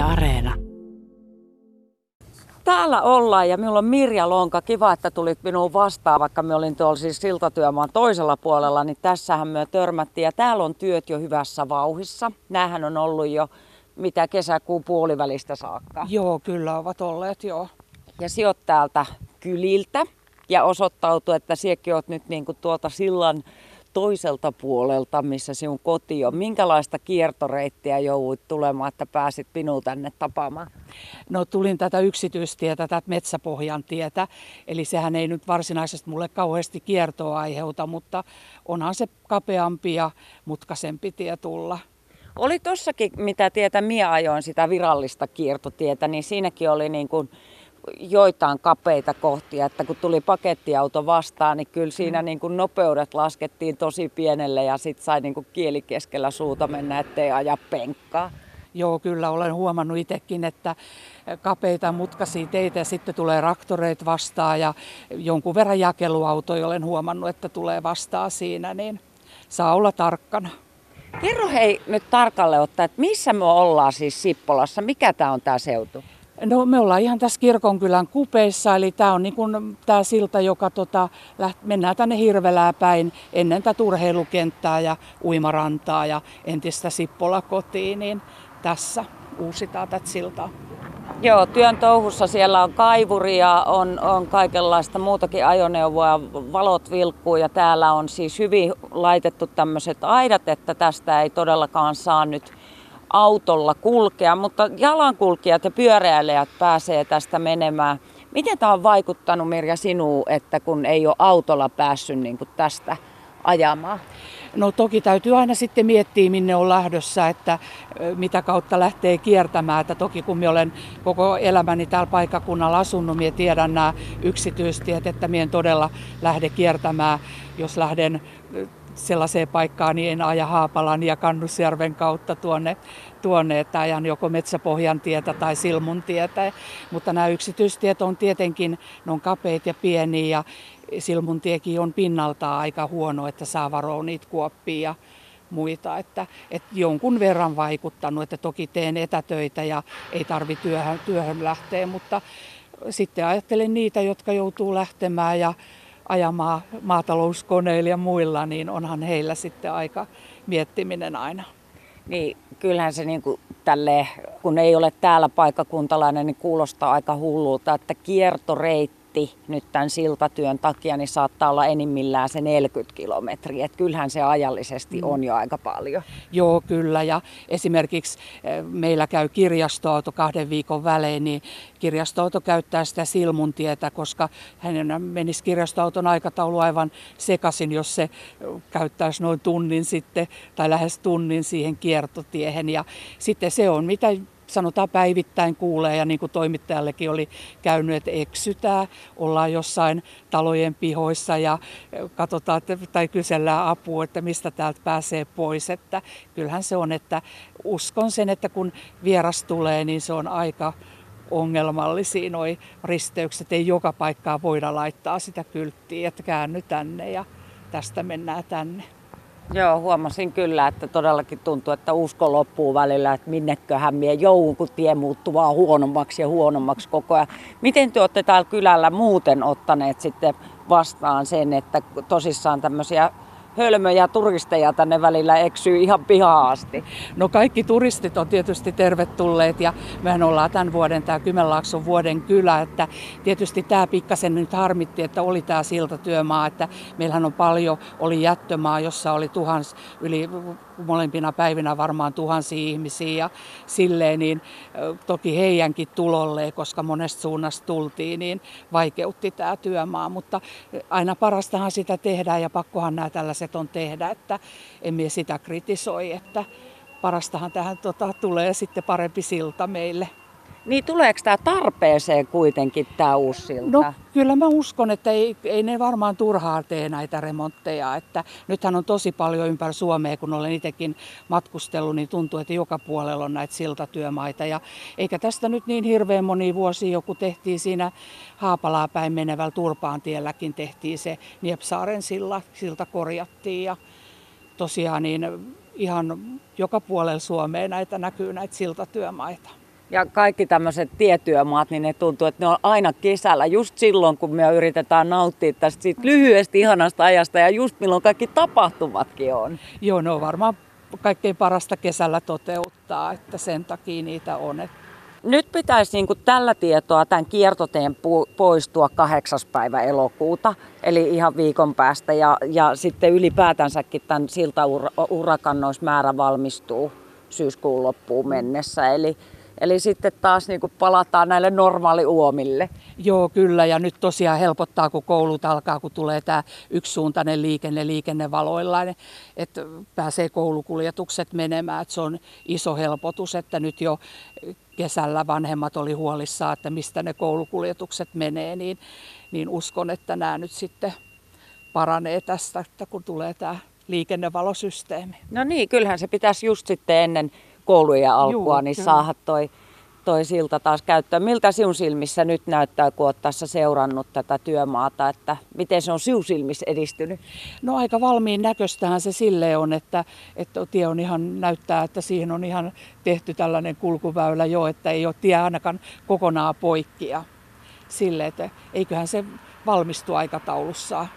Yle Areena. Täällä ollaan ja minulla on Mirja Lonka. Kiva, että tulit minuun vastaan, vaikka me olin tuolla siis siltatyömaan toisella puolella, niin tässähän me törmättiin. Ja täällä on työt jo hyvässä vauhissa. Nämähän on ollut jo mitä kesäkuun puolivälistä saakka. Joo, kyllä ovat olleet, joo. Ja sijoit täältä kyliltä ja osoittautui, että siekin olet nyt niin kuin tuolta sillan toiselta puolelta, missä sinun koti on. Minkälaista kiertoreittiä jouduit tulemaan, että pääsit minun tänne tapaamaan? No tulin tätä yksityistietä, tätä Metsäpohjan tietä. Eli sehän ei nyt varsinaisesti mulle kauheasti kiertoa aiheuta, mutta onhan se kapeampi ja mutkaisempi tie tulla. Oli tossakin, mitä tietä minä ajoin sitä virallista kiertotietä, niin siinäkin oli niin kuin joitain kapeita kohtia, että kun tuli pakettiauto vastaan, niin kyllä siinä mm. niin kuin nopeudet laskettiin tosi pienelle ja sitten sai niin kuin kieli keskellä suuta mennä, ettei aja penkkaa. Joo, kyllä olen huomannut itsekin, että kapeita mutkaisia teitä ja sitten tulee raktoreita vastaan ja jonkun verran jakeluautoja olen huomannut, että tulee vastaan siinä, niin saa olla tarkkana. Kerro hei nyt tarkalle ottaa, että missä me ollaan siis Sippolassa, mikä tämä on tämä seutu? No me ollaan ihan tässä kirkonkylän kupeissa, eli tämä on niin kuin tämä silta, joka tota, läht, mennään tänne Hirvelää päin ennen tätä urheilukenttää ja uimarantaa ja entistä Sippola kotiin, niin tässä uusitaan tätä siltaa. Joo, työn touhussa siellä on kaivuri ja on, on kaikenlaista muutakin ajoneuvoa, valot vilkkuu ja täällä on siis hyvin laitettu tämmöiset aidat, että tästä ei todellakaan saa nyt autolla kulkea, mutta jalankulkijat ja pyöräilijät pääsee tästä menemään. Miten tämä on vaikuttanut Mirja sinuun, että kun ei ole autolla päässyt niin kuin tästä ajamaan? No toki täytyy aina sitten miettiä, minne on lähdössä, että mitä kautta lähtee kiertämään. Että toki kun minä olen koko elämäni täällä paikkakunnalla asunut, minä tiedän nämä yksityistiet, että minä en todella lähde kiertämään, jos lähden sellaiseen paikkaan, niin en aja Haapalan ja Kannusjärven kautta tuonne, tuonne että ajan joko Metsäpohjan tietä tai Silmun tietä. Mutta nämä yksityistiet on tietenkin, ne on kapeita ja pieniä ja Silmun tiekin on pinnaltaan aika huono, että saa varoa niitä kuoppia ja muita, että, että jonkun verran vaikuttanut, että toki teen etätöitä ja ei tarvitse työhön, työhön lähteä, mutta sitten ajattelen niitä, jotka joutuu lähtemään ja ajamaan maatalouskoneilla ja muilla, niin onhan heillä sitten aika miettiminen aina. Niin, kyllähän se niin kuin tälle, kun ei ole täällä paikakuntalainen, niin kuulostaa aika hullulta, että kiertoreitti reitti nyt tämän siltatyön takia niin saattaa olla enimmillään se 40 kilometriä. Että kyllähän se ajallisesti mm. on jo aika paljon. Joo, kyllä. Ja esimerkiksi eh, meillä käy kirjastoauto kahden viikon välein, niin kirjastoauto käyttää sitä silmuntietä, koska hänen menisi kirjastoauton aikataulu aivan sekaisin, jos se käyttäisi noin tunnin sitten tai lähes tunnin siihen kiertotiehen. Ja sitten se on mitä sanotaan päivittäin kuulee ja niin kuin toimittajallekin oli käynyt, että eksytään, ollaan jossain talojen pihoissa ja katsotaan että, tai kysellään apua, että mistä täältä pääsee pois. Että kyllähän se on, että uskon sen, että kun vieras tulee, niin se on aika ongelmallisia noi risteykset. Ei joka paikkaa voida laittaa sitä kylttiä, että käänny tänne ja tästä mennään tänne. Joo, huomasin kyllä, että todellakin tuntuu, että usko loppuu välillä, että minneköhän mie joudun, kun tie muuttuu vaan huonommaksi ja huonommaksi koko ajan. Miten te olette täällä kylällä muuten ottaneet sitten vastaan sen, että tosissaan tämmöisiä hölmöjä turisteja tänne välillä eksyy ihan pihaan asti? No kaikki turistit on tietysti tervetulleet ja mehän ollaan tämän vuoden tämä Kymenlaakson vuoden kylä, että tietysti tämä pikkasen nyt harmitti, että oli tämä siltatyömaa, että meillähän on paljon, oli jättömaa, jossa oli tuhans yli molempina päivinä varmaan tuhansia ihmisiä ja silleen, niin toki heidänkin tulolle, koska monesta suunnasta tultiin, niin vaikeutti tämä työmaa, mutta aina parastahan sitä tehdään ja pakkohan nämä tällaiset on tehdä, että emme sitä kritisoi, että parastahan tähän tota, tulee sitten parempi silta meille. Niin tuleeko tämä tarpeeseen kuitenkin tämä uusi silta? No kyllä mä uskon, että ei, ei ne varmaan turhaa tee näitä remontteja. Että nythän on tosi paljon ympäri Suomea, kun olen itsekin matkustellut, niin tuntuu, että joka puolella on näitä siltatyömaita. Ja eikä tästä nyt niin hirveän moni vuosi joku tehtiin siinä Haapalaa päin menevällä Turpaan tielläkin tehtiin se Niepsaaren silla, silta korjattiin ja tosiaan niin ihan joka puolella Suomea näitä näkyy näitä siltatyömaita. Ja kaikki tämmöiset tietyömaat, niin ne tuntuu, että ne on aina kesällä, just silloin, kun me yritetään nauttia tästä siitä lyhyesti ihanasta ajasta ja just milloin kaikki tapahtumatkin on. Joo, ne on varmaan kaikkein parasta kesällä toteuttaa, että sen takia niitä on. Nyt pitäisi niin kuin tällä tietoa tämän kiertoteen poistua 8. päivä elokuuta, eli ihan viikon päästä. Ja, ja sitten ylipäätänsäkin tämän siltaurakannoismäärä valmistuu syyskuun loppuun mennessä. Eli Eli sitten taas niin kuin palataan näille normaaliuomille. Joo, kyllä. Ja nyt tosiaan helpottaa, kun koulut alkaa, kun tulee tämä yksisuuntainen liikenne liikennevaloilla, että pääsee koulukuljetukset menemään. Että se on iso helpotus, että nyt jo kesällä vanhemmat oli huolissaan, että mistä ne koulukuljetukset menee, niin, niin uskon, että nämä nyt sitten paranee tästä, että kun tulee tämä liikennevalosysteemi. No niin, kyllähän se pitäisi just sitten ennen koulujen alkua, Juu, niin saada toi, toi silta taas käyttöön. Miltä sinun silmissä nyt näyttää, kun olet tässä seurannut tätä työmaata, että miten se on sinun silmissä edistynyt? No aika valmiin näköistähän se sille on, että, että tie on ihan, näyttää, että siihen on ihan tehty tällainen kulkuväylä jo, että ei ole tie ainakaan kokonaan poikki. Ja sille, että eiköhän se valmistu aikataulussaan.